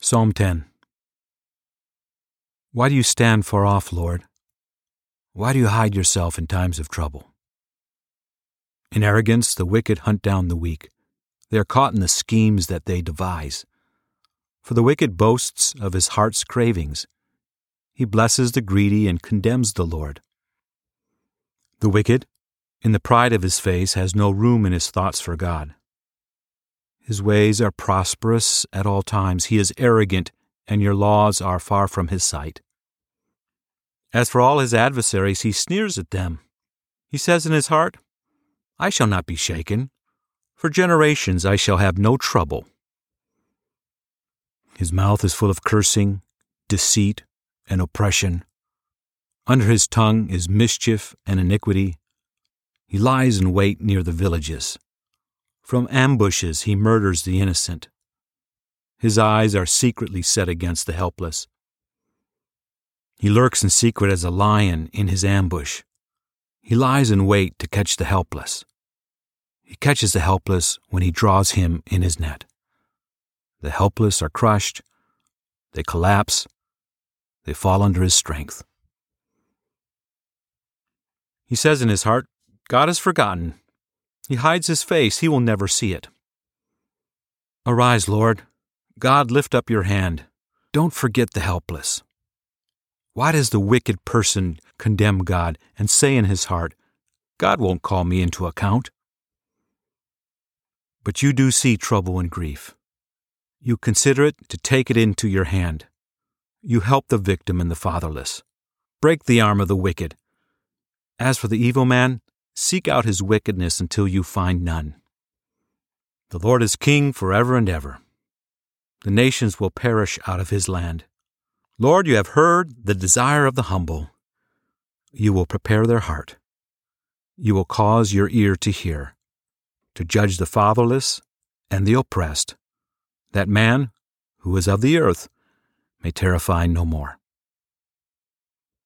Psalm 10 Why do you stand far off, Lord? Why do you hide yourself in times of trouble? In arrogance, the wicked hunt down the weak. They are caught in the schemes that they devise. For the wicked boasts of his heart's cravings. He blesses the greedy and condemns the Lord. The wicked, in the pride of his face, has no room in his thoughts for God. His ways are prosperous at all times. He is arrogant, and your laws are far from his sight. As for all his adversaries, he sneers at them. He says in his heart, I shall not be shaken. For generations I shall have no trouble. His mouth is full of cursing, deceit, and oppression. Under his tongue is mischief and iniquity. He lies in wait near the villages. From ambushes he murders the innocent. His eyes are secretly set against the helpless. He lurks in secret as a lion in his ambush. He lies in wait to catch the helpless. He catches the helpless when he draws him in his net. The helpless are crushed, they collapse, they fall under his strength. He says in his heart, God has forgotten. He hides his face, he will never see it. Arise, Lord. God, lift up your hand. Don't forget the helpless. Why does the wicked person condemn God and say in his heart, God won't call me into account? But you do see trouble and grief. You consider it to take it into your hand. You help the victim and the fatherless. Break the arm of the wicked. As for the evil man, Seek out his wickedness until you find none. The Lord is king forever and ever. The nations will perish out of his land. Lord, you have heard the desire of the humble. You will prepare their heart. You will cause your ear to hear, to judge the fatherless and the oppressed, that man, who is of the earth, may terrify no more.